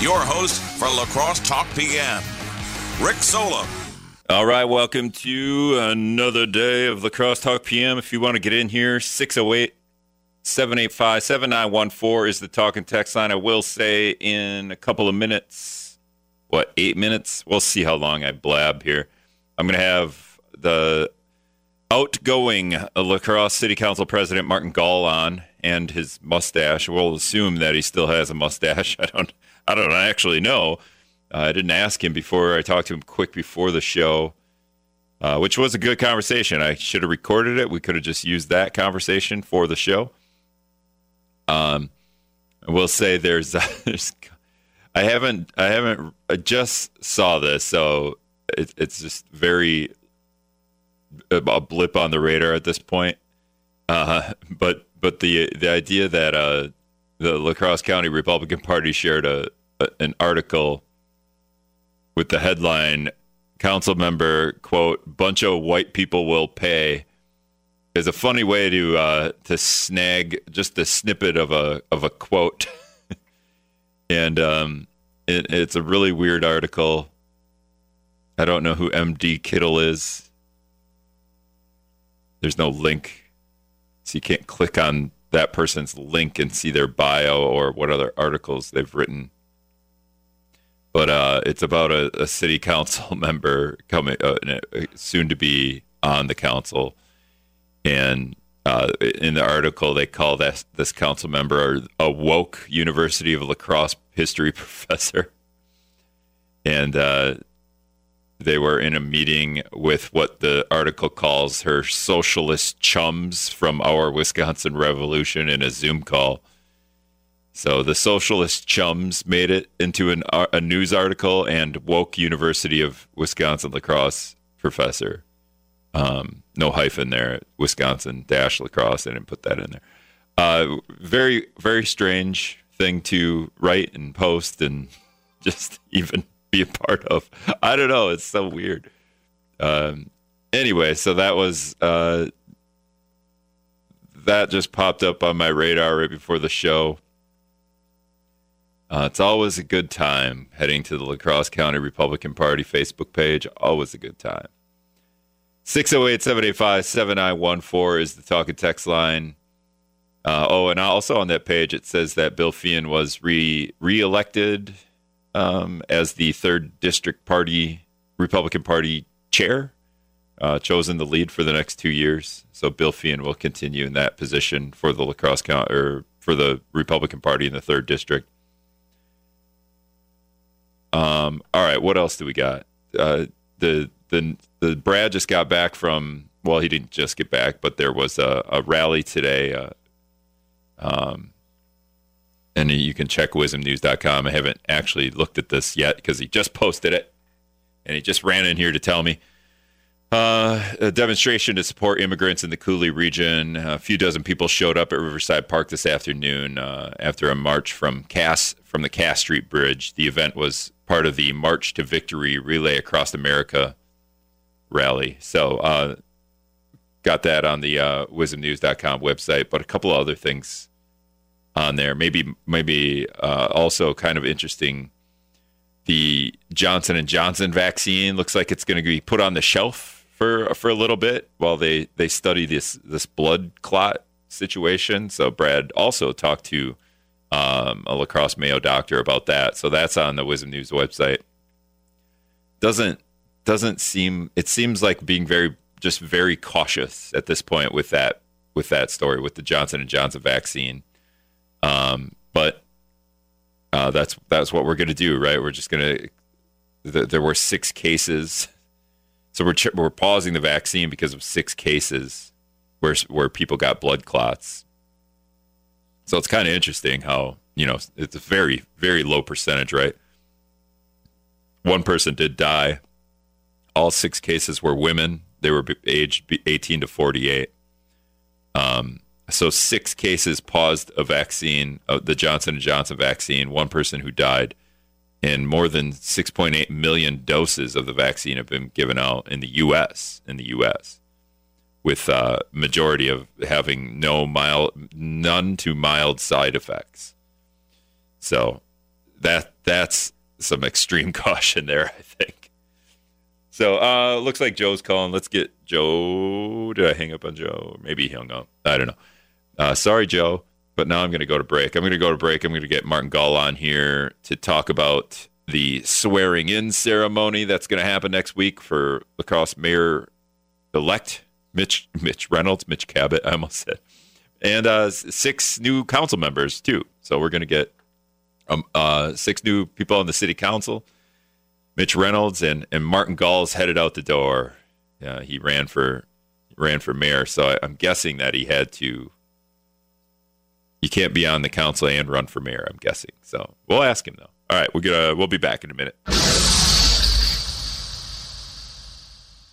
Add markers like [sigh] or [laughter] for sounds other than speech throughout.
your host for La Crosse Talk PM, Rick Solem. All right, welcome to another day of La Crosse Talk PM. If you want to get in here, 608 785 7914 is the talk and text line. I will say in a couple of minutes, what, eight minutes? We'll see how long I blab here. I'm going to have the outgoing Lacrosse City Council President Martin Gaul on and his mustache. We'll assume that he still has a mustache. [laughs] I don't, I don't actually know. Uh, I didn't ask him before. I talked to him quick before the show, uh, which was a good conversation. I should have recorded it. We could have just used that conversation for the show. Um, I will say there's, [laughs] there's, I haven't, I haven't, I just saw this, so it, it's just very a blip on the radar at this point. Uh, but but the the idea that uh, the La Crosse County Republican Party shared a, an article with the headline "Council member quote bunch of white people will pay" is a funny way to uh, to snag just a snippet of a of a quote, [laughs] and um, it, it's a really weird article. I don't know who MD Kittle is there's no link, so you can't click on that person's link and see their bio or what other articles they've written. But uh, it's about a, a, city council [laughs] member coming uh, soon to be on the council, and uh, in the article they call this this council member a woke University of La Crosse history [laughs] professor, and uh, they were in a meeting with what the article calls her socialist chums from our Wisconsin Revolution in a Zoom call. So the socialist chums made it into an, a news article, and woke University of Wisconsin La Crosse professor. Um, no hyphen there, Wisconsin dash La Crosse. I didn't put that in there. Uh, very, very strange thing to write and post, and [laughs] just even be a part of. I don't know. It's so weird. Um, anyway, so that was uh, that just popped up on my radar right before the show. Uh, it's always a good time heading to the La Crosse County Republican Party Facebook page. Always a good time. 608 785 7914 is the talking text line. Uh, oh, and also on that page, it says that Bill Feehan was re reelected um, as the third district party Republican Party chair, uh, chosen the lead for the next two years. So Bill Feehan will continue in that position for the La Crosse County or for the Republican Party in the third district. Um, all right, what else do we got? Uh, the the the Brad just got back from well, he didn't just get back, but there was a, a rally today. Uh, um, and you can check wizmnews.com. I haven't actually looked at this yet because he just posted it, and he just ran in here to tell me. Uh, a demonstration to support immigrants in the Coulee region. A few dozen people showed up at Riverside Park this afternoon uh, after a march from Cass from the Cass Street Bridge. The event was part of the March to Victory Relay Across America rally. So, uh, got that on the uh, wizmnews.com website, but a couple other things on there. Maybe maybe uh, also kind of interesting. The Johnson and Johnson vaccine looks like it's going to be put on the shelf for for a little bit while they they study this this blood clot situation. So Brad also talked to um, a La Crosse Mayo doctor about that. So that's on the WIZM News website. Doesn't doesn't seem it seems like being very just very cautious at this point with that with that story with the Johnson and Johnson vaccine. Um, but uh, that's that's what we're going to do, right? We're just going to. there were six cases, so we're ch- we're pausing the vaccine because of six cases where where people got blood clots. So it's kind of interesting how you know it's a very very low percentage, right? One person did die. All six cases were women. They were aged 18 to 48. Um, so six cases paused a vaccine, uh, the Johnson and Johnson vaccine. One person who died, and more than 6.8 million doses of the vaccine have been given out in the U.S. In the U.S. With uh, majority of having no mild, none to mild side effects. So that that's some extreme [laughs] caution there, I think. So uh looks like Joe's calling. Let's get Joe. Did I hang up on Joe? Maybe he hung up. I don't know. Uh, sorry, Joe, but now I'm going to go to break. I'm going to go to break. I'm going to get Martin Gaul on here to talk about the swearing in ceremony that's going to happen next week for La Crosse Mayor elect Mitch Mitch Reynolds, Mitch Kabat, I almost said, and uh, six new council members too. So we're going to get um, uh, six new people on the city council. Mitch Reynolds and, and Martin Gaul's headed out the door. Uh, he ran for ran for mayor, so I, I'm guessing that he had to. You can't be on the council and run for mayor. I'm guessing. So we'll ask him though. All right, we're gonna we'll be back in a minute.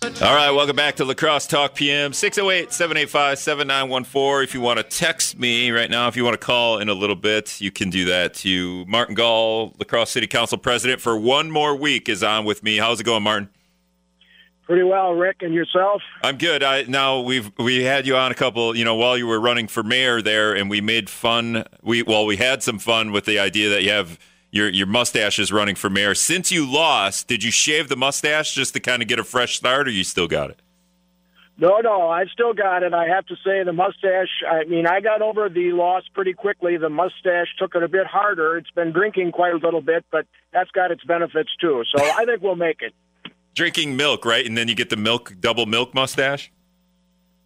All right, welcome back to La Crosse Talk PM 608 785 7914. If you want to text me right now, if you want to call in a little bit, you can do that to Martin Gaul, Lacrosse City Council President, for one more week is on with me. How's it going, Martin? Pretty well, Rick, and yourself? I'm good. I now we've we had you on a couple, you know, while you were running for mayor there, and we made fun. We well, we had some fun with the idea that you have your your mustache is running for mayor. Since you lost, did you shave the mustache just to kind of get a fresh start, or you still got it? No, no, I still got it. I have to say the mustache. I mean, I got over the loss pretty quickly. The mustache took it a bit harder. It's been drinking quite a little bit, but that's got its benefits too. So I think we'll make it. Drinking milk, right? And then you get the milk double milk mustache.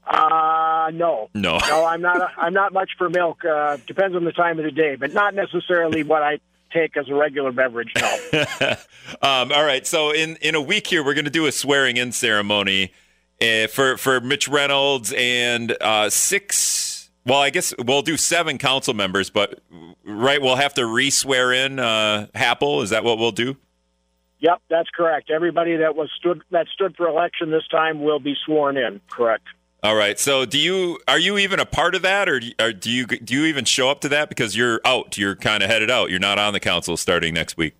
Uh no, No. no. I'm not. I'm not much for milk. Uh, depends on the time of the day, but not necessarily what I take as a regular beverage. No. [laughs] um, all right. So in in a week here, we're going to do a swearing in ceremony uh, for for Mitch Reynolds and uh, six. Well, I guess we'll do seven council members, but right, we'll have to re-swear in uh, Happel. Is that what we'll do? Yep, that's correct. Everybody that was stood that stood for election this time will be sworn in. Correct. All right. So, do you are you even a part of that, or do you, do you even show up to that because you're out? You're kind of headed out. You're not on the council starting next week.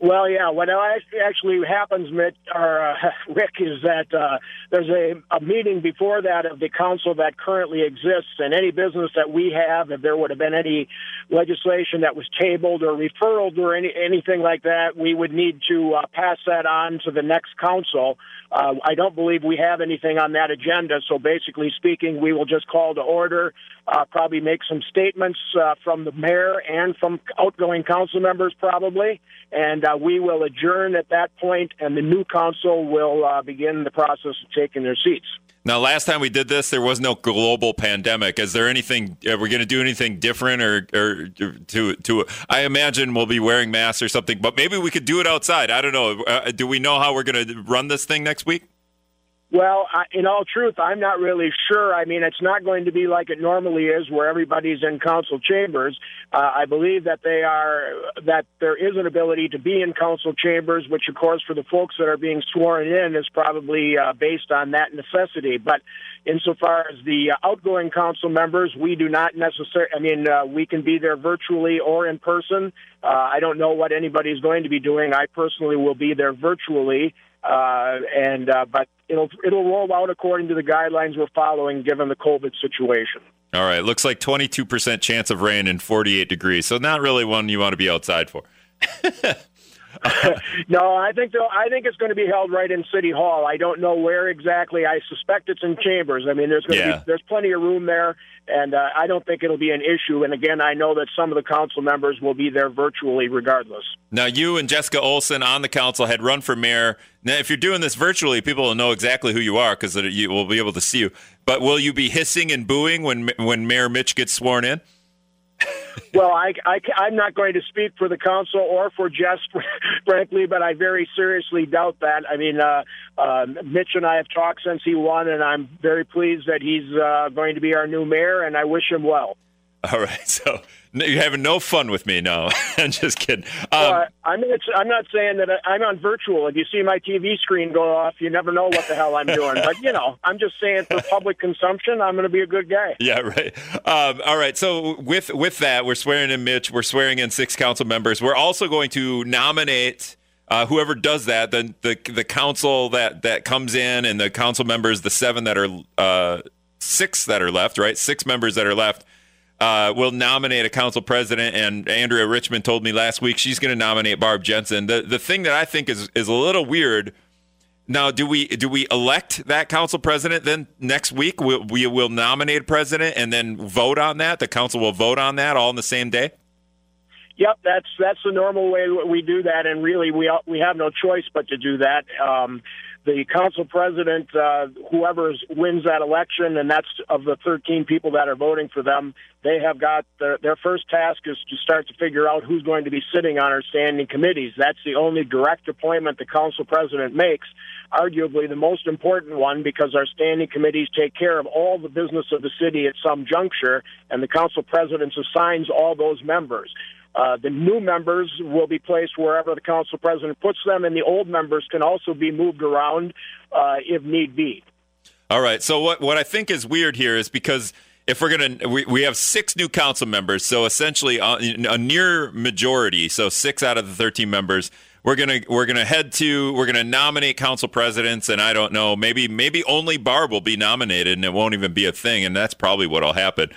Well, yeah. What actually happens, or uh, [laughs] Rick, is that uh, there's a, a meeting before that of the council that currently exists, and any business that we have, if there would have been any legislation that was tabled or referred or any anything like that, we would need to uh, pass that on to the next council. Uh, I don't believe we have anything on that agenda, so basically speaking, we will just call to order, uh, probably make some statements uh, from the mayor and from outgoing council members, probably, and uh, we will adjourn at that point, and the new council will uh, begin the process of taking their seats. Now, last time we did this, there was no global pandemic. Is there anything? Are we going to do anything different, or, or to to? I imagine we'll be wearing masks or something, but maybe we could do it outside. I don't know. Uh, do we know how we're going to run this thing next week? Well, I, in all truth, I'm not really sure. I mean, it's not going to be like it normally is, where everybody's in council chambers. Uh, I believe that they are that there is an ability to be in council chambers, which, of course, for the folks that are being sworn in, is probably uh, based on that necessity. But insofar as the outgoing council members, we do not necessarily. I mean, uh, we can be there virtually or in person. Uh, I don't know what anybody's going to be doing. I personally will be there virtually. Uh, and uh, but it'll it'll roll out according to the guidelines we're following, given the COVID situation. All right, looks like 22% chance of rain and 48 degrees, so not really one you want to be outside for. [laughs] [laughs] no, I think I think it's going to be held right in City Hall. I don't know where exactly. I suspect it's in Chambers. I mean, there's going Yeah. to be there's plenty of room there, and uh, I don't think it'll be an issue. And again, I know that some of the council members will be there virtually, regardless. Now, you and Jessica Olson on the council had run for mayor. Now, if you're doing this virtually, people will know exactly who you are because you will be able to see you. But will you be hissing and booing when when Mayor Mitch gets sworn in? [laughs] well, I, I, I'm not going to speak for the council or for Jess, [laughs] frankly, but I very seriously doubt that. I mean, uh, uh, Mitch and I have talked since he won, and I'm very pleased that he's uh, going to be our new mayor, and I wish him well. [laughs] All right, so you're having no fun with me. No, [laughs] I'm just kidding. Um, Uh, I'm, it's, I'm not saying that I, I'm on virtual. If you see my TV screen go off, you never know what the hell I'm doing. But, you know, I'm just saying for public consumption, I'm going to be a good guy. Yeah, right. Um, all right. So with with that, we're swearing in Mitch. We're swearing in six council members. We're also going to nominate uh, whoever does that. then the the council that that comes in and the council members, the seven that are uh, six that are left, right? Six members that are left. Uh, will nominate a council president, and Andrea Richmond told me last week she's going to nominate Barb Jensen. The the thing that I think is is a little weird. Now, do we do we elect that council president then next week? We, we will nominate a president and then vote on that. The council will vote on that all in the same day. Yep, that's that's the normal way we do that, and really we we have no choice but to do that. Um, the council president, uh, whoever wins that election, and that's of the 13 people that are voting for them, they have got their, their first task is to start to figure out who's going to be sitting on our standing committees. That's the only direct appointment the council president makes, arguably the most important one because our standing committees take care of all the business of the city at some juncture, and the council president assigns all those members. Uh, the new members will be placed wherever the council president puts them, and the old members can also be moved around uh, if need be. All right. So what what I think is weird here is because if we're gonna we, we have six new council members, so essentially a, a near majority, so six out of the thirteen members. We're gonna we're gonna head to we're gonna nominate council presidents, and I don't know maybe maybe only Barb will be nominated, and it won't even be a thing, and that's probably what'll happen.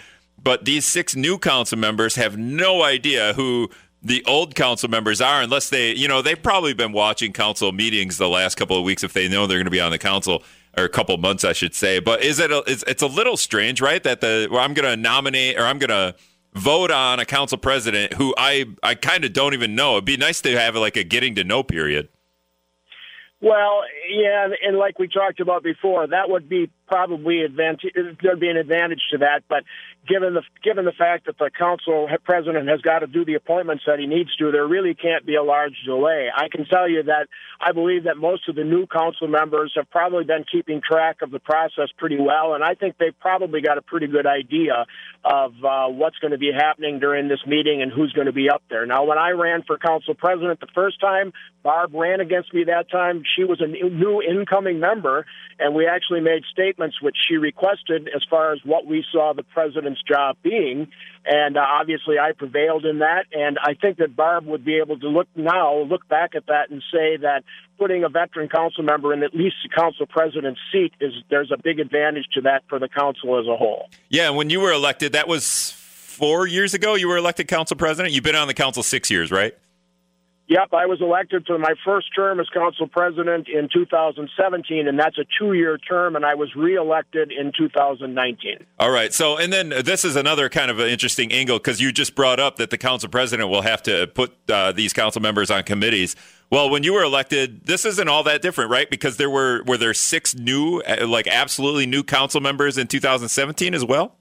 But these six new council members have no idea who the old council members are unless they, you know, they've probably been watching council meetings the last couple of weeks if they know they're going to be on the council or a couple months, I should say. But is it? A, it's, it's a little strange, right? That the well, I'm going to nominate or I'm going to vote on a council president who I I kind of don't even know. It'd be nice to have like a getting to know period. Well, yeah, and like we talked about before, that would be probably advantage. There'd be an advantage to that, but given the given the fact that the council president has got to do the appointments that he needs to, there really can't be a large delay. I can tell you that I believe that most of the new council members have probably been keeping track of the process pretty well, and I think they've probably got a pretty good idea of uh, what's going to be happening during this meeting and who's going to be up there. Now, when I ran for council president the first time, Barb ran against me that time. She was a new incoming member, and we actually made statements which she requested as far as what we saw the president's job being. And uh, obviously, I prevailed in that. And I think that Barb would be able to look now, look back at that, and say that putting a veteran council member in at least the council president's seat is there's a big advantage to that for the council as a whole. Yeah, when you were elected, that was four years ago. You were elected council president. You've been on the council six years, right? Yep, I was elected to my first term as council president in 2017, and that's a two-year term, and I was reelected in 2019. All right. So, and then this is another kind of an interesting angle because you just brought up that the council president will have to put uh, these council members on committees. Well, when you were elected, this isn't all that different, right? Because there were were there six new, uh, like absolutely new council members in 2017 as well.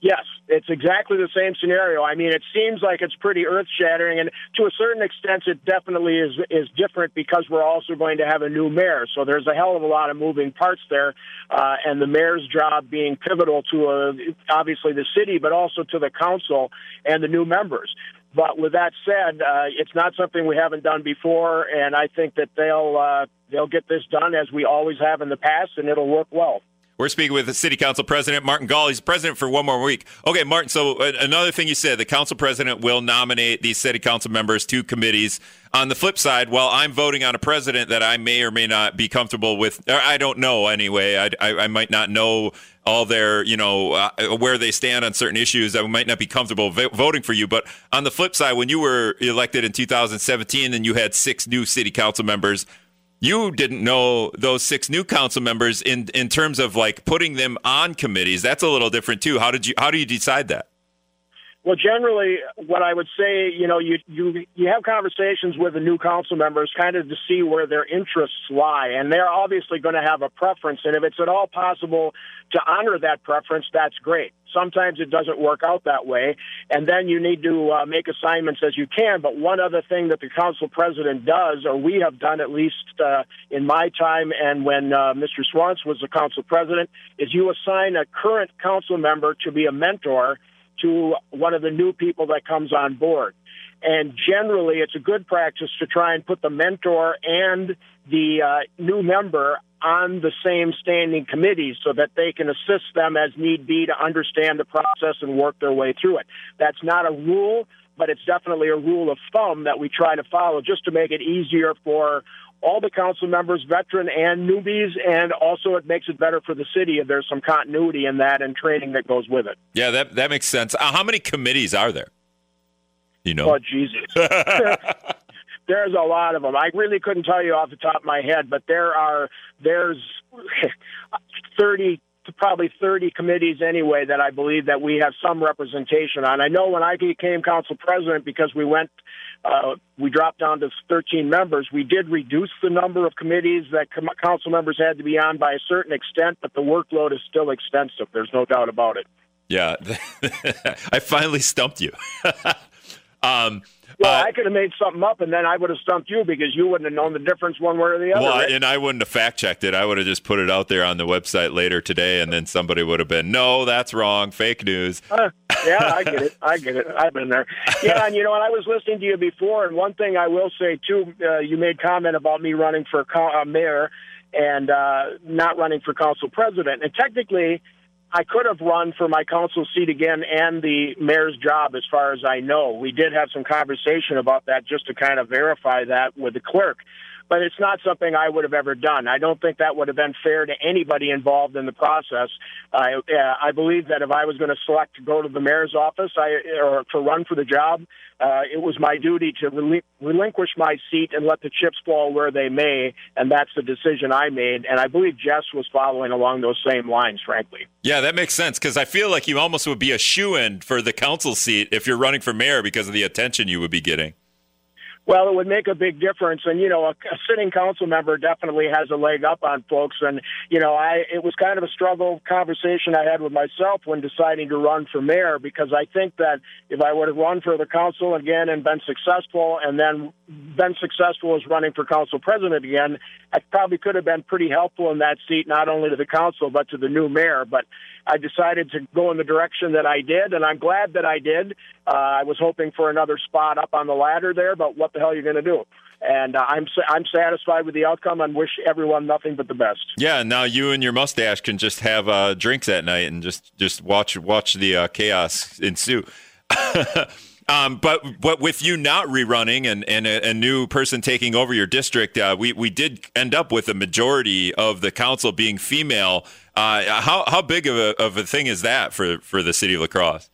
Yes, it's exactly the same scenario. I mean, it seems like it's pretty earth shattering, and to a certain extent, it definitely is is different because we're also going to have a new mayor. So there's a hell of a lot of moving parts there, uh, and the mayor's job being pivotal to uh, obviously the city, but also to the council and the new members. But with that said, uh, it's not something we haven't done before, and I think that they'll uh, they'll get this done as we always have in the past, and it'll work well. We're speaking with the City Council President Martin Gaul. He's president for one more week. Okay, Martin. So uh, another thing you said, the Council President will nominate these City Council members to committees. On the flip side, while I'm voting on a president that I may or may not be comfortable with, I don't know anyway. I, I, I might not know all their, you know, uh, where they stand on certain issues. I might not be comfortable voting for you. But on the flip side, when you were elected in 2017 and you had six new City Council members you didn't know those six new council members in in terms of like putting them on committees. That's a little different too. How did you how do you decide that? Well, generally, what I would say, you know, you you you have conversations with the new council members, kind of to see where their interests lie, and they're obviously going to have a preference. And if it's at all possible to honor that preference, that's great. Sometimes it doesn't work out that way, and then you need to uh, make assignments as you can. But one other thing that the council president does, or we have done at least uh, in my time, and when uh, Mr. Swans was the council president, is you assign a current council member to be a mentor to one of the new people that comes on board. And generally, it's a good practice to try and put the mentor and the uh, new member on the same standing committees so that they can assist them as need be to understand the process and work their way through it. That's not a rule, but it's definitely a rule of thumb that we try to follow just to make it easier for all the council members, veteran and newbies, and also it makes it better for the city if there's some continuity in that and training that goes with it. Yeah, that that makes sense. Uh, how many committees are there? You know, oh Jesus. [laughs] [laughs] there's a lot of them. I really couldn't tell you off the top of my head, but there are there's [laughs] 30 to probably 30 committees anyway that I believe that we have some representation on. I know when I became council president because we went uh, we dropped down to 13 members. We did reduce the number of committees that com- council members had to be on by a certain extent, but the workload is still extensive. There's no doubt about it. Yeah, [laughs] I finally stumped you. [laughs] um, well, uh, I could have made something up, and then I would have stumped you because you wouldn't have known the difference one way or the other. Well, right? and I wouldn't have fact checked it. I would have just put it out there on the website later today, and then somebody would have been, "No, that's wrong, fake news." Uh, yeah, I get it. [laughs] I get it. I've been there. Yeah, and you know, and I was listening to you before, and one thing I will say too, uh, you made comment about me running for uh, mayor and uh, not running for council president, and technically I could have run for my council seat again and the mayor's job, as far as I know. We did have some conversation about that just to kind of verify that with the clerk. But it's not something I would have ever done. I don't think that would have been fair to anybody involved in the process. I, uh, I believe that if I was going to select to go to the mayor's office I, or to run for the job, uh, it was my duty to relin- relinquish my seat and let the chips fall where they may, and that's the decision I made. And I believe Jess was following along those same lines, frankly. Yeah, that makes sense because I feel like you almost would be a shoe in for the council seat if you're running for mayor because of the attention you would be getting. Well, it would make a big difference, and you know, a, a sitting council member definitely has a leg up on folks. And you know, I it was kind of a struggle conversation I had with myself when deciding to run for mayor because I think that if I would have run for the council again and been successful, and then been successful as running for council president again, I probably could have been pretty helpful in that seat, not only to the council but to the new mayor. But I decided to go in the direction that I did, and I'm glad that I did. Uh, I was hoping for another spot up on the ladder there, but what the hell are you going to do? And uh, I'm I'm satisfied with the outcome and wish everyone nothing but the best. Yeah, now you and your mustache can just have uh, drinks at night and just just watch watch the uh, chaos ensue. [laughs] Um, but but with you not rerunning and, and a, a new person taking over your district, uh, we we did end up with a majority of the council being female. Uh, how how big of a of a thing is that for for the city of La Crosse?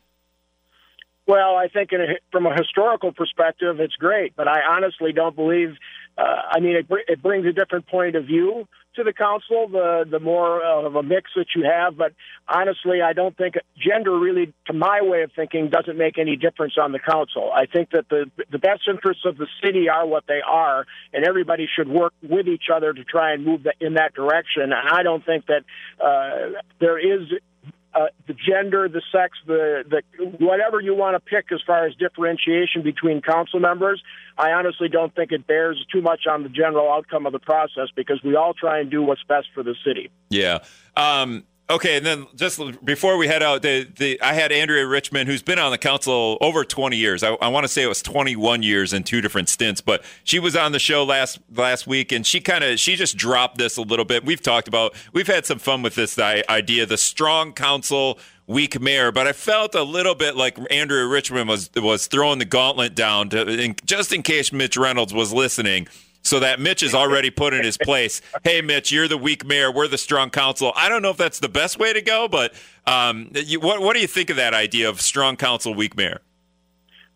Well, I think a, from a historical perspective, it's great, but I honestly don't believe. Uh, I mean, it, it brings a different point of view to the council, the the more of a mix that you have. But honestly, I don't think gender really, to my way of thinking, doesn't make any difference on the council. I think that the the best interests of the city are what they are, and everybody should work with each other to try and move in that direction. And I don't think that uh, there is uh, the gender, the sex, the, the whatever you want to pick as far as differentiation between council members. I honestly don't think it bears too much on the general outcome of the process because we all try and do what's best for the city. Yeah. Um, Okay, and then just before we head out, the, the I had Andrea Richmond, who's been on the council over 20 years. I, I want to say it was 21 years in two different stints, but she was on the show last last week, and she kind of she just dropped this a little bit. We've talked about, we've had some fun with this idea, the strong council, weak mayor, but I felt a little bit like Andrea Richmond was was throwing the gauntlet down to, in, just in case Mitch Reynolds was listening so that Mitch is already put in his place. Hey, Mitch, you're the weak mayor. We're the strong council. I don't know if that's the best way to go, but um, you, what, what do you think of that idea of strong council, weak mayor?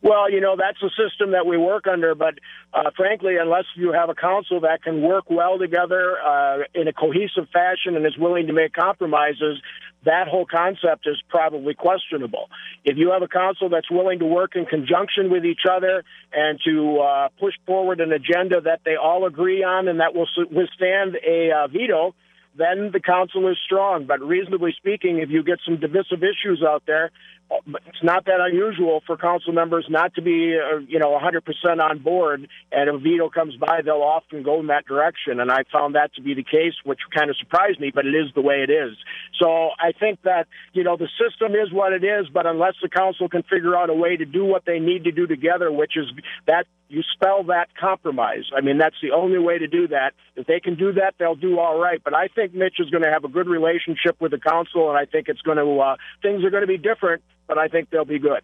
Well, you know, that's the system that we work under. But uh, frankly, unless you have a council that can work well together uh, in a cohesive fashion and is willing to make compromises, that whole concept is probably questionable. If you have a council that's willing to work in conjunction with each other and to uh, push forward an agenda that they all agree on and that will withstand a uh, veto, then the council is strong. But reasonably speaking, if you get some divisive issues out there, it's not that unusual for council members not to be, uh, you know, 100% on board. And if a veto comes by, they'll often go in that direction. And I found that to be the case, which kind of surprised me, but it is the way it is. So I think that, you know, the system is what it is, but unless the council can figure out a way to do what they need to do together, which is that you spell that compromise. I mean, that's the only way to do that. If they can do that, they'll do all right. But I think Mitch is going to have a good relationship with the council, and I think it's going to, uh, things are going to be different but I think they'll be good.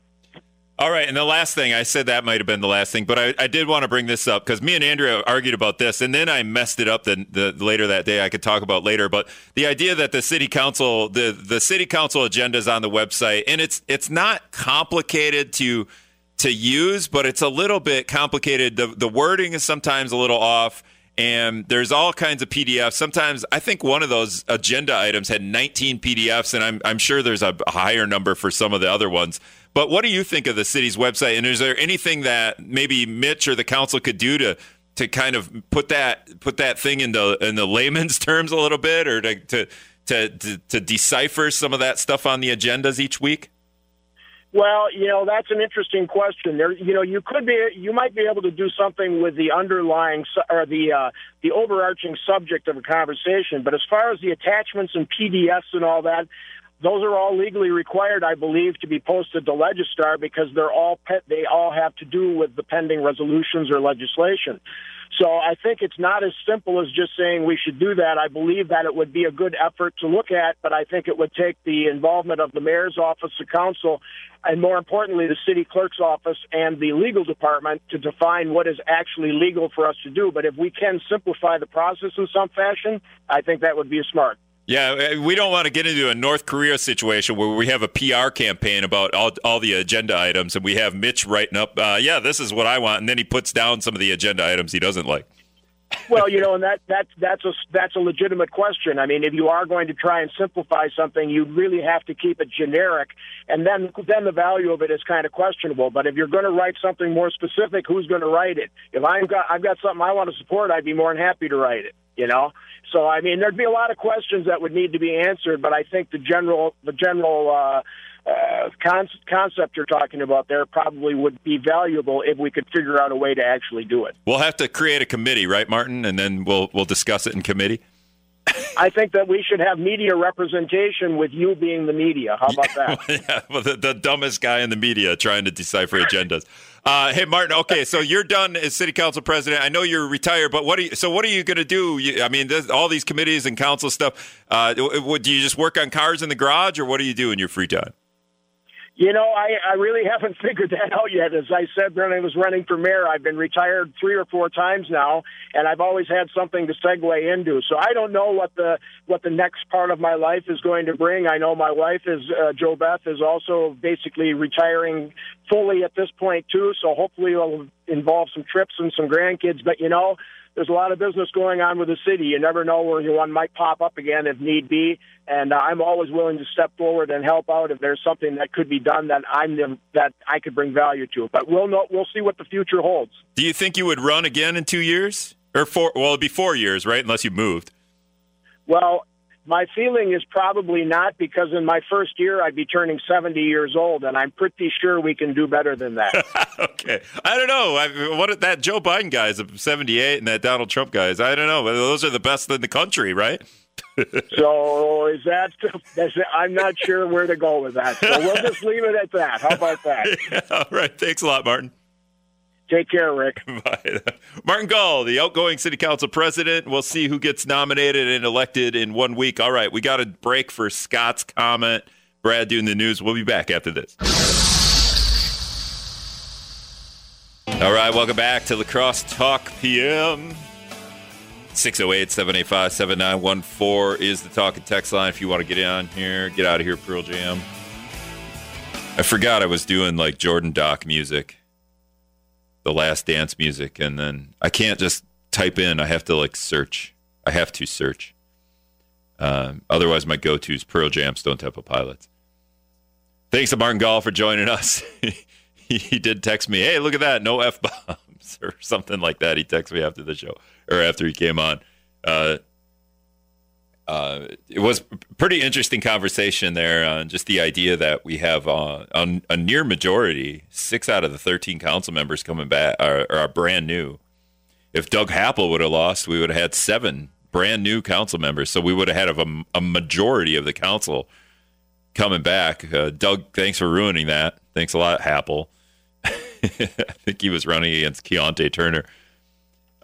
All right, and the last thing I said that might have been the last thing, but I, I did want to bring this up because me and Andrea argued about this, and then I messed it up. The, the later that day, I could talk about later. But the idea that the city council, the the city council agenda is on the website, and it's it's not complicated to to use, but it's a little bit complicated. The the wording is sometimes a little off and there's all kinds of PDFs. Sometimes I think one of those agenda items had 19 PDFs, and I'm, I'm sure there's a higher number for some of the other ones. But what do you think of the city's website? And is there anything that maybe Mitch or the council could do to to kind of put that put that thing into in the layman's [laughs] terms a little bit, or to to to, to, to decipher some of that stuff on the agendas each week? Well, you know that's an interesting question. There, you know, you could be, you might be able to do something with the underlying or the uh, the overarching subject of a conversation. But as far as the attachments and PDFs and all that, those are all legally required, I believe, to be posted to Legistar because they're all pet, they all have to do with the pending resolutions or legislation. So I think it's not as simple as just saying we should do that. I believe that it would be a good effort to look at, but I think it would take the involvement of the mayor's office, the council, and more importantly, the city clerk's office and the legal department to define what is actually legal for us to do. But if we can simplify the process in some fashion, I think that would be smart. Yeah, uh, we don't want to get into a North Korea situation where we have a PR campaign about all, all the agenda items, and we have Mitch writing up, uh, "Yeah, this is what I want," and then he puts down some of the agenda items he doesn't like. well, you [laughs] know, and that that that's a that's a legitimate question. I mean, if you are going to try and simplify something, you really have to keep it generic, and then then the value of it is kind of questionable. But if you're going to write something more specific, who's going to write it? If I've got I've got something I want to support, I'd be more than happy to write it. You know, so I mean, there'd be a lot of questions that would need to be answered, but I think the general the general uh, uh, con- concept you're talking about there probably would be valuable if we could figure out a way to actually do it. We'll have to create a committee, right, Martin, and then we'll we'll discuss it in committee. I think that we should have media representation with you being the media. How about that? [laughs] yeah, well, the, the dumbest guy in the media trying to decipher agendas. Uh, hey, Martin. Okay, so you're done as city council president. I know you're retired, but what are you? So what are you going to do? You, I mean, this, all these committees and council stuff. Uh, do you just work on cars in the garage, or what do you do in your free time? You know, I, I really haven't [laughs] figured that out yet. As I said when I was running for mayor, I've been retired three or four times now, and I've always had something to segue into. So I don't know what the what the next part of my life is going to bring. I know my wife is uh, Joe Beth is also basically retiring fully at this point too. So hopefully it'll involve some trips and some grandkids. But you know, there's a lot of business going on with the city. You never know where one might pop up again if need be. And uh, I'm always willing to step forward and help out if there's something that could be done that I'm the, that I could bring value to. But we'll know, we'll see what the future holds. Do you think you would run again in two years or four? Well, it'd be four years, right? Unless you moved. Well, my feeling is probably not because in my first year I'd be turning 70 years old, and I'm pretty sure we can do better than that. [laughs] okay. I don't know. I, what that Joe Biden guy is 78 and that Donald Trump guy is, I don't know. Those are the best in the country, right? [laughs] so is that, I'm not sure where to go with that. So we'll just leave it at that. How about that? [laughs] Yeah, all right. Thanks a lot, Martin. Take care, Rick. [laughs] Bye. Martin Gaul, the outgoing city council president. We'll see who gets nominated and elected in one week. All right, we got a break for Scott's comment. Brad doing the news. We'll be back after this. All right, welcome back to La Crosse Talk PM. 608 785 7914 is the talk and text line if you want to get on here. Get out of here, Pearl Jam. I forgot I was doing like Jordan Doc music the last dance music and then I can't just type in. I have to like search. I have to search. Um, otherwise, my go to is Pearl Jam, Stone Temple Pilots. Thanks to Martin Gaul for joining us. [laughs] he did text me, hey, look at that, no F bombs [laughs] or something like that. He texted me after the show or after he came on. Uh, uh, it was pretty interesting conversation there on just the idea that we have uh, a, a, near majority, six out of the 13 council members coming back are, are brand new. If Doug Happel would have lost, we would have had seven brand new council members. So we would have had a, a majority of the council coming back. Uh, Doug, thanks for ruining that. Thanks a lot, Happel. [laughs] I think he was running against Keontae Turner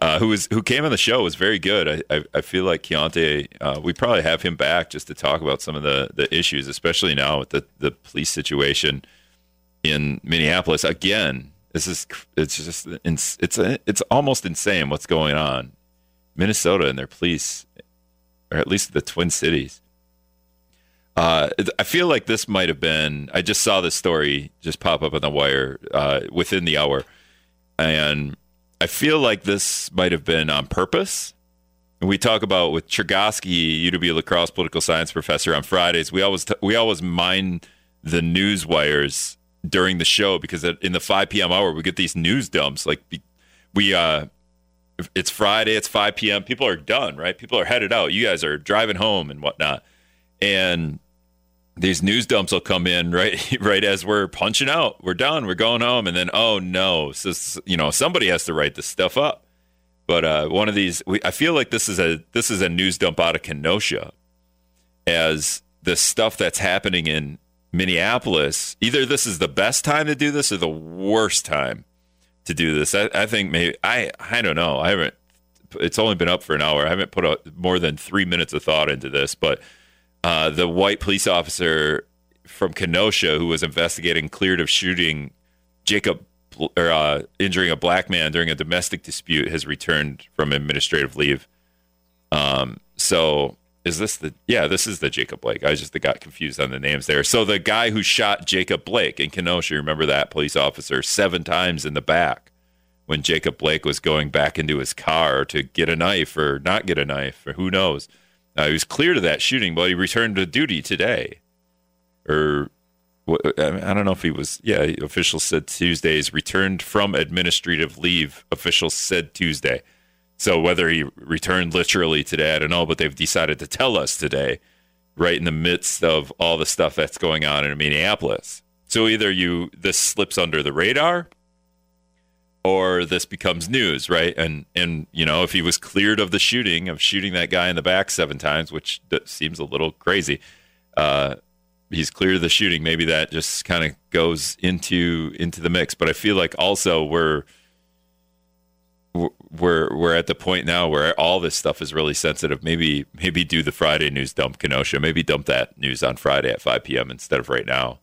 uh, who was who came on the show was very good. I I, I feel like Keontae, uh, we probably have him back just to talk about some of the the issues, especially now with the the police situation. in Minneapolis again. This is it's just it's it's it's almost insane what's going on. Minnesota and their police, or at least the Twin Cities. Uh, I feel like this might have been. I just saw this story just pop up on the wire uh, within the hour, and I feel like this might have been on purpose. we talk about with Chergosky, UW La Crosse political science professor, on Fridays. We always t- we always mine the news wires during the show because in the 5 p.m. hour we get these news dumps. Like we, uh, it's Friday, it's 5 p.m. People are done, right? People are headed out. You guys are driving home and whatnot, and these news dumps will come in right [laughs] right as we're punching out. We're done. We're going home, and then oh no, so you know somebody has to write this stuff up. But uh, one of these, we, I feel like this is a this is a news dump out of Kenosha, as the stuff that's happening in Minneapolis. Either this is the best time to do this or the worst time to do this. I, I think maybe I I don't know. I haven't. It's only been up for an hour. I haven't put a, more than three minutes of thought into this, but uh, the white police officer from Kenosha who was investigating cleared of shooting Jacob or uh, injuring a black man during a domestic dispute has returned from administrative leave. Um, so is this the yeah this is the Jacob Blake? I just got confused on the names there. So the guy who shot Jacob Blake in Kenosha, remember that police officer seven times in the back when Jacob Blake was going back into his car to get a knife or not get a knife or who knows. Uh, he was cleared of that shooting, but he returned to duty today. Or I don't know if he was. Yeah, officials said Tuesdays returned from administrative leave. Officials said Tuesday. So whether he returned literally today, I don't know, but they've decided to tell us today, right in the midst of all the stuff that's going on in Minneapolis. So either you this slips under the radar, or this becomes news, right? And and you know, if he was cleared of the shooting of shooting that guy in the back seven times, which seems a little crazy, uh, he's cleared of the shooting. Maybe that just kind of goes into into the mix. But I feel like also we're we're we're at the point now where all this stuff is really sensitive. Maybe maybe do the Friday news dump Kenosha. Maybe dump that news on Friday at 5 p.m. instead of right now,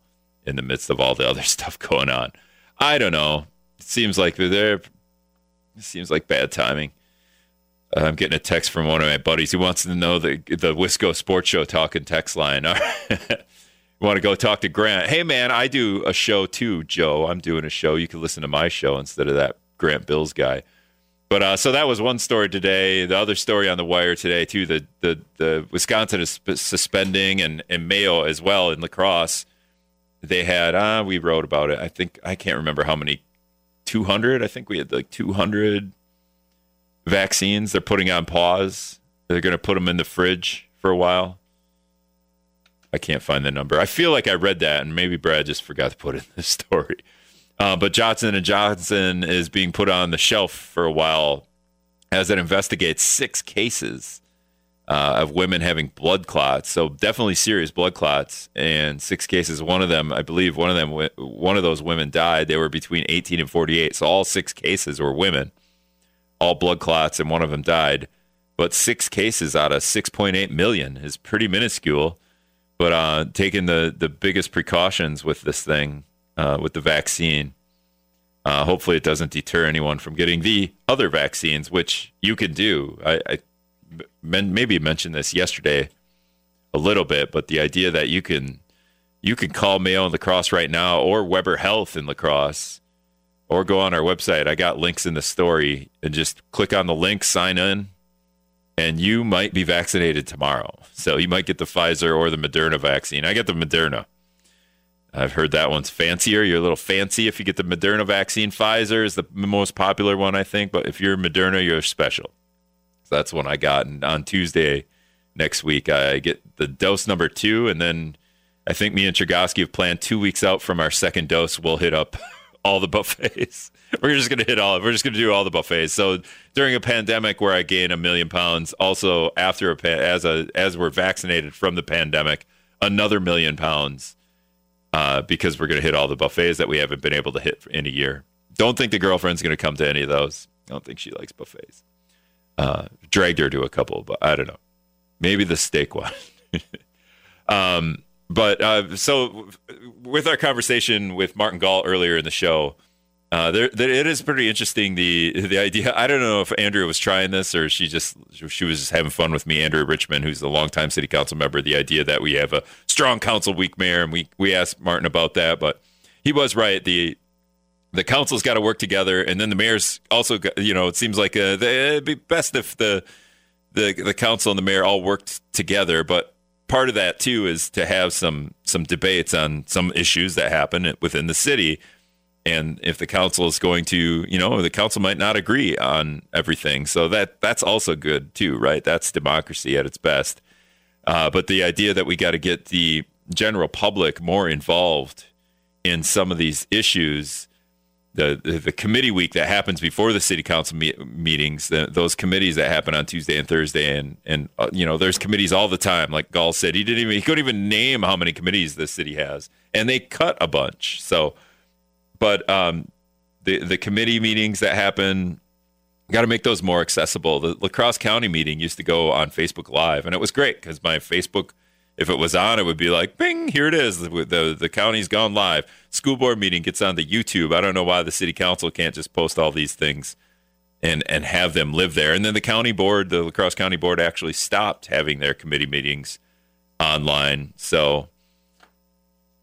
in the midst of all the other [laughs] stuff going on. I don't know it seems like there. It seems like bad timing. Uh, I'm getting a text from one of my buddies who wants to know the the Wisco Sports Show talking text line. [laughs] want to go talk to Grant? Hey man, I do a show too, Joe. I'm doing a show. You can listen to my show instead of that Grant Bills guy. But uh, so that was one story today. The other story on the wire today too. The the the Wisconsin is suspending and and Mayo as well in La Crosse. They had uh, we wrote about it. I think I can't remember how many 200. I think we had like 200 vaccines they're putting on pause. They're going to put them in the fridge for a while. I can't find the number. I feel like I read that, and maybe Brad just forgot to put in the [laughs] story. Uh, but Johnson and Johnson is being put on the shelf for a while as it investigates six cases uh, of women having blood clots. So definitely serious blood clots, and six cases. One of them, I believe, one of them, one of those women died. They were between 18 and 48. So all six cases were women, all blood clots, and one of them died. But six cases out of 6.8 million is pretty minuscule. But uh, taking the the biggest precautions with this thing, uh, with the vaccine. Uh, hopefully, it doesn't deter anyone from getting the other vaccines, which you can do. I, I men, maybe mentioned this yesterday a little bit, but the idea that you can you can call Mayo in La Crosse right now or Weber Health in La Crosse or go on our website. I got links in the story and just click on the link, sign in, and you might be vaccinated tomorrow. So you might get the Pfizer or the Moderna vaccine. I get the Moderna. I've heard that one's fancier. You're a little fancy if you get the Moderna vaccine. Pfizer is the most popular one, I think, but if you're Moderna, you're special. So that's when I got. And on Tuesday next week, I get the dose number two. And then I think me and Chergosky have planned two weeks out from our second dose, we'll hit up [laughs] all the buffets. [laughs] We're just going to hit all. We're just going to do all the buffets. So during a pandemic where I gain a million pounds, also after a as a as we're vaccinated from the pandemic, another million pounds uh, because we're going to hit all the buffets that we haven't been able to hit in a year. Don't think the girlfriend's going to come to any of those. I don't think she likes buffets. Uh, dragged her to a couple, but I don't know. Maybe the steak one. [laughs] um, but uh, so with our conversation with Martin Gaul earlier in the show, uh, there, there, it is pretty interesting the the idea. I don't know if Andrea was trying this or she just she was just having fun with me. Andrea Richmond, who's a longtime city council member, the idea that we have a strong council week mayor, and we we asked Martin about that, but he was right. the The council's got to work together, and then the mayor's also. Got, you know, it seems like uh, it'd be best if the the the council and the mayor all worked together, but part of that too is to have some some debates on some issues that happen within the city. And if the council is going to you know the council might not agree on everything. So that that's also good too right? That's democracy at its best. Uh, but the idea that we got to get the general public more involved in some of these issues the, the, committee week that happens before the city council me- meetings the, those committees that happen on tuesday and thursday and and uh, you know there's committees all the time like Gaul said he didn't even he couldn't even name how many committees the city has and they cut a bunch so but um, the the committee meetings that happen got to make those more accessible. The La Crosse County meeting used to go on Facebook Live, and it was great because my Facebook, if it was on, it would be like, "Bing, here it is. The, the the county's gone live." School board meeting gets on the YouTube. I don't know why the city council can't just post all these things and and have them live there. And then the county board, the La Crosse County board, actually stopped having their committee meetings online. So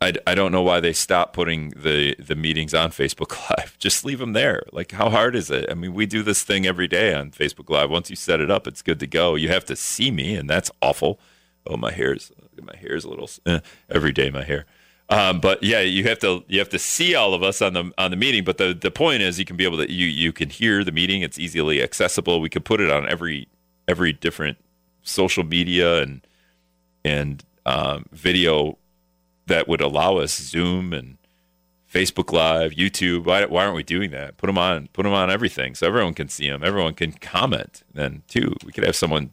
I, I don't know why they stopped putting the, the meetings on Facebook [laughs] Live. Just leave them there. Like, how hard is it? I mean, we do this thing every day on Facebook Live. Once you set it up, it's good to go. You have to see me, and that's awful. Oh, my hair's my hair is a little eh, every day. My hair, um, but yeah, you have to you have to see all of us on the on the meeting. But the the point is, you can be able to you you can hear the meeting. It's easily accessible. We could put it on every every different social media and and um, video that would allow us Zoom and Facebook Live, YouTube. Why, why aren't we doing that? Put them on, put them on everything, so everyone can see them. Everyone can comment. Then too, we could have someone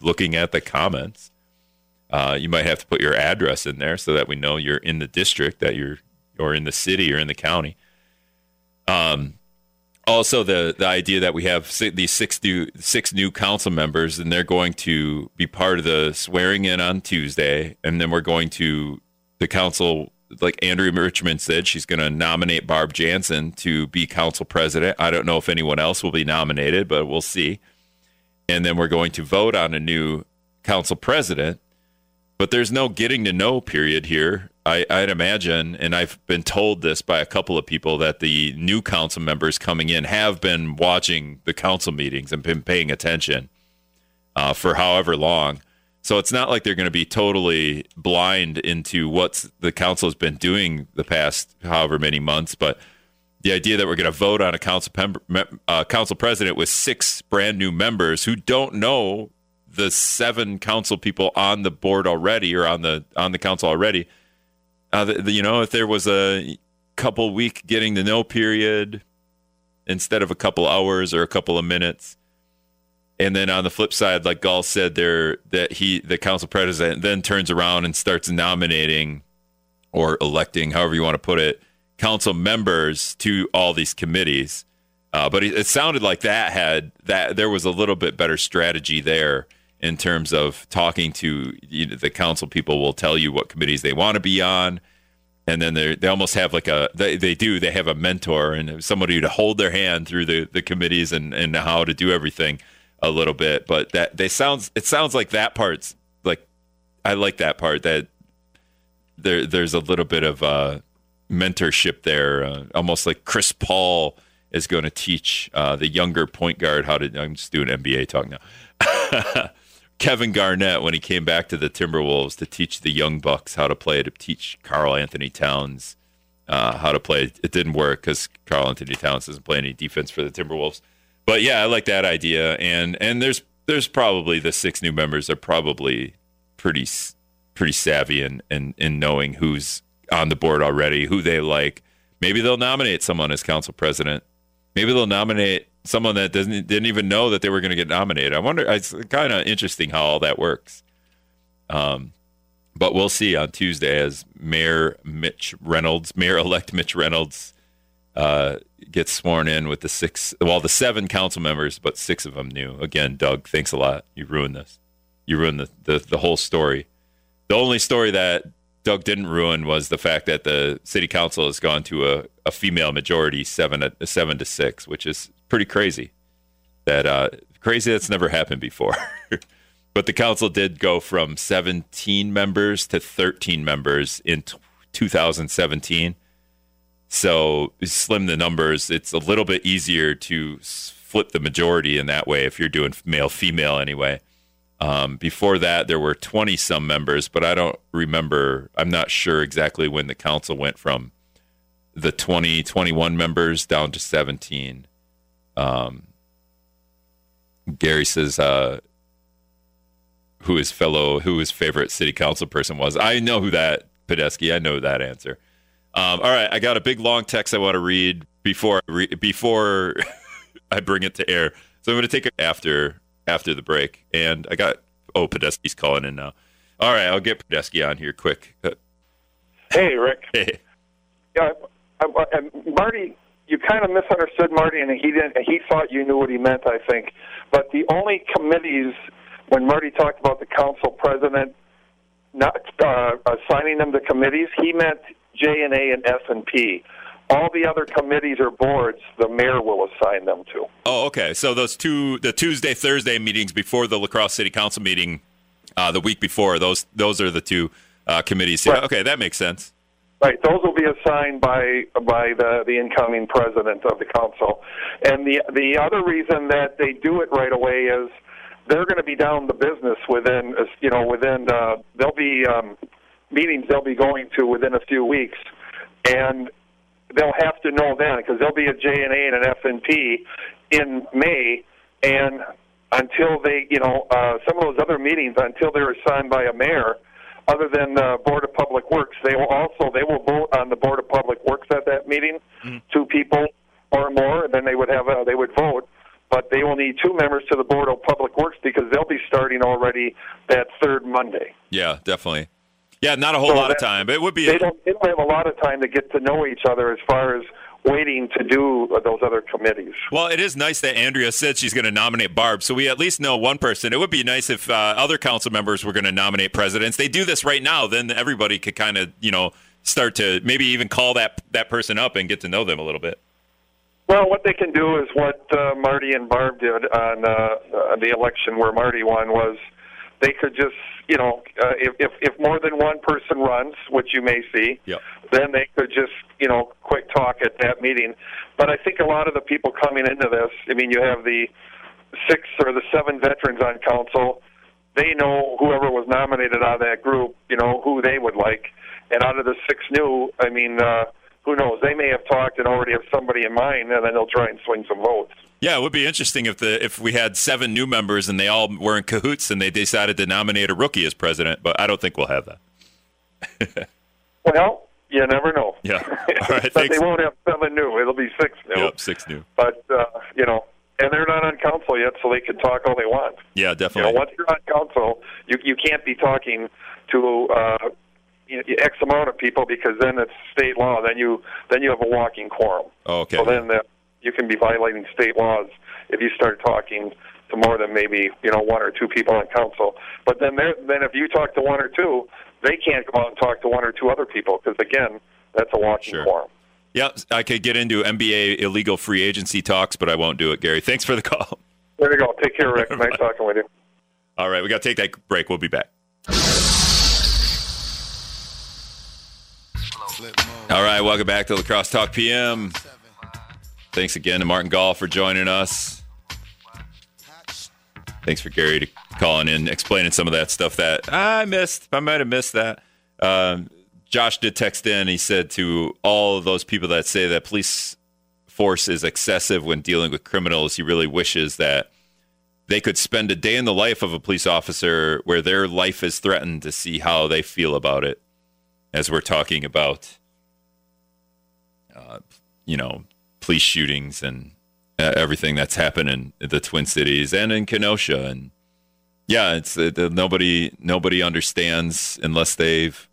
looking at the comments. Uh, you might have to put your address in there so that we know you're in the district, that you're or in the city or in the county. Um, also the the idea that we have these six new six new council members and they're going to be part of the swearing in on Tuesday, and then we're going to the council, like Andrea Richmond said, she's going to nominate Barb Janssen to be council president. I don't know if anyone else will be nominated, but we'll see. And then we're going to vote on a new council president. But there's no getting to know period here. I, would imagine, and I've been told this by a couple of people, that the new council members coming in have been watching the council meetings and been paying attention uh, for however long. So it's not like they're going to be totally blind into what the council has been doing the past however many months. But the idea that we're going to vote on a council pem- uh, council president with six brand new members who don't know the seven council people on the board already or on the on the council already. Uh, the, the, you know, if there was a couple week getting to know period instead of a couple hours or a couple of minutes, and then on the flip side, like Gaul said there, that he, the council president, then turns around and starts nominating or electing, however you want to put it, council members to all these committees. Uh, but it, it, sounded like that had that there was a little bit better strategy there in terms of talking to you know, the council people will tell you what committees they want to be on and then they they almost have like a they, they do they have a mentor and somebody to hold their hand through the, the committees and, and how to do everything a little bit, but that they sounds it sounds like that part's like I like that part that there there's a little bit of uh, mentorship there, uh, almost like Chris Paul is going to teach uh, the younger point guard how to. I'm just doing NBA talk now. [laughs] Kevin Garnett when he came back to the Timberwolves to teach the young bucks how to play, to teach Karl-Anthony Towns uh, how to play. It didn't work because Karl-Anthony Towns doesn't play any defense for the Timberwolves but yeah, I like that idea. And and there's there's probably the six new members are probably pretty pretty savvy in, in in knowing who's on the board already, who they like. Maybe they'll nominate someone as council president. Maybe they'll nominate someone that doesn't didn't even know that they were going to get nominated. I wonder. It's kind of interesting how all that works. Um, but we'll see on Tuesday as Mayor Mitch Reynolds, Mayor elect Mitch Reynolds, uh, gets sworn in with the six, well, the seven council members, but six of them new. Again, Doug, thanks a lot. You ruined this. You ruined the, the, the whole story. The only story that Doug didn't ruin was the fact that the city council has gone to a, a female majority, seven seven to six, which is pretty crazy. That uh, crazy that's never happened before. [laughs] but the council did go from 17 members to 13 members in t- 2017. So slim the numbers. It's a little bit easier to flip the majority in that way if you're doing male female anyway. Um, before that, there were 20 some members, but I don't remember. I'm not sure exactly when the council went from the 20, 21 members down to 17. Um, Gary says, uh, who his fellow, who his favorite city council person was. I know who that, Padesky. I know that answer. Um, all right, I got a big long text I want to read before before [laughs] I bring it to air. So I'm going to take it after after the break. And I got oh Padesky's calling in now. All right, I'll get Padesky on here quick. Uh, hey, Rick. [laughs] Hey. Yeah, I, I, Marty, you kind of misunderstood Marty, and he didn't. He thought you knew what he meant, I think. But the only committees when Marty talked about the council president not uh, assigning them to committees, he meant J and A and S and P. All the other committees or boards, the mayor will assign them to. Oh, okay. So those two, the Tuesday, Thursday meetings before the La Crosse City Council meeting, uh, the week before, those those are the two uh, committees. Right. Okay, that makes sense. Right, those will be assigned by by the the incoming president of the council, and the the other reason that they do it right away is they're going to be down the business within you know within uh, there'll be um, meetings they'll be going to within a few weeks, and they'll have to know then because there'll be a J and A and an F and P in May, and until they, you know, uh, some of those other meetings until they're assigned by a mayor, other than the Board of Public Works, they will also they will vote on the Board of Public Works at that meeting, mm-hmm. two people or more, and then they would have a, they would vote. But they will need two members to the Board of Public Works because they'll be starting already that third Monday. Yeah, definitely. Yeah, not a whole so lot of time, but it would be. They don't, they don't have a lot of time to get to know each other as far as waiting to do those other committees. Well, it is nice that Andrea said she's going to nominate Barb, so we at least know one person. It would be nice if uh, other council members were going to nominate presidents. They do this right now, then everybody could kind of, you know, start to maybe even call that that person up and get to know them a little bit. Well, what they can do is what uh, Marty and Barb did on uh, uh the election where Marty won was they could just you know, uh, if, if if more than one person runs, which you may see, yep. then they could just you know quick talk at that meeting. But I think a lot of the people coming into this, I mean, you have the six or the seven veterans on council. They know whoever was nominated out of that group, you know, who they would like, and out of the six new, I mean, uh, who knows? They may have talked and already have somebody in mind, and then they'll try and swing some votes. Yeah, it would be interesting if the if we had seven new members and they all were in cahoots and they decided to nominate a rookie as president, but I don't think we'll have that. [laughs] well, you never know. Yeah. [laughs] All right. but they won't have seven new. It'll be six new. Yep, six new. But uh, you know, and they're not on council yet, so they can talk all they want. Yeah, definitely. You know, once you're on council, you you can't be talking to uh, X amount of people because then it's state law. Then you then you have a walking quorum. Oh, okay. So then the you can be violating state laws if you start talking to more than maybe you know one or two people on council. But then there, then if you talk to one or two, they can't go out and talk to one or two other people because again, that's a walking sure. quorum. Yep, I could get into NBA illegal free agency talks, but I won't do it, Gary. Thanks for the call. There you go. Take care, Rick. [laughs] nice talking with you. All right, we got to take that break. We'll be back. All right, welcome back to La Crosse Talk PM. Thanks again to Martin Gaul for joining us. Thanks for Gary to calling in, explaining some of that stuff that I missed. I might have missed that. Um, Josh did text in. He said to all those people that say that police force is excessive when dealing with criminals, he really wishes that they could spend a day in the life of a police officer where their life is threatened to see how they feel about it. As we're talking about, uh, you know, police shootings and uh, everything that's happened in the Twin Cities and in Kenosha. And yeah, it's uh, nobody nobody understands unless they've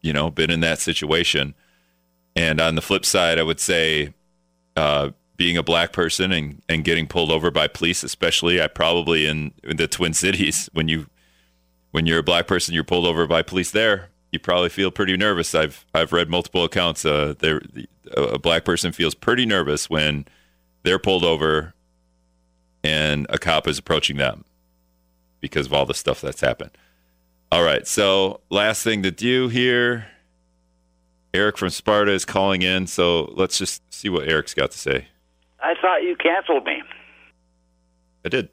you know been in that situation. And on the flip side, I would say uh, being a black person and, and getting pulled over by police, especially I probably in, in the Twin Cities when you when you're a black person, you're pulled over by police there. You probably feel pretty nervous. I've I've read multiple accounts. Uh, there, a black person feels pretty nervous when they're pulled over and a cop is approaching them because of all the stuff that's happened. All right, so last thing to do here. Eric from Sparta is calling in, so let's just see what Eric's got to say. I thought you canceled me. I did.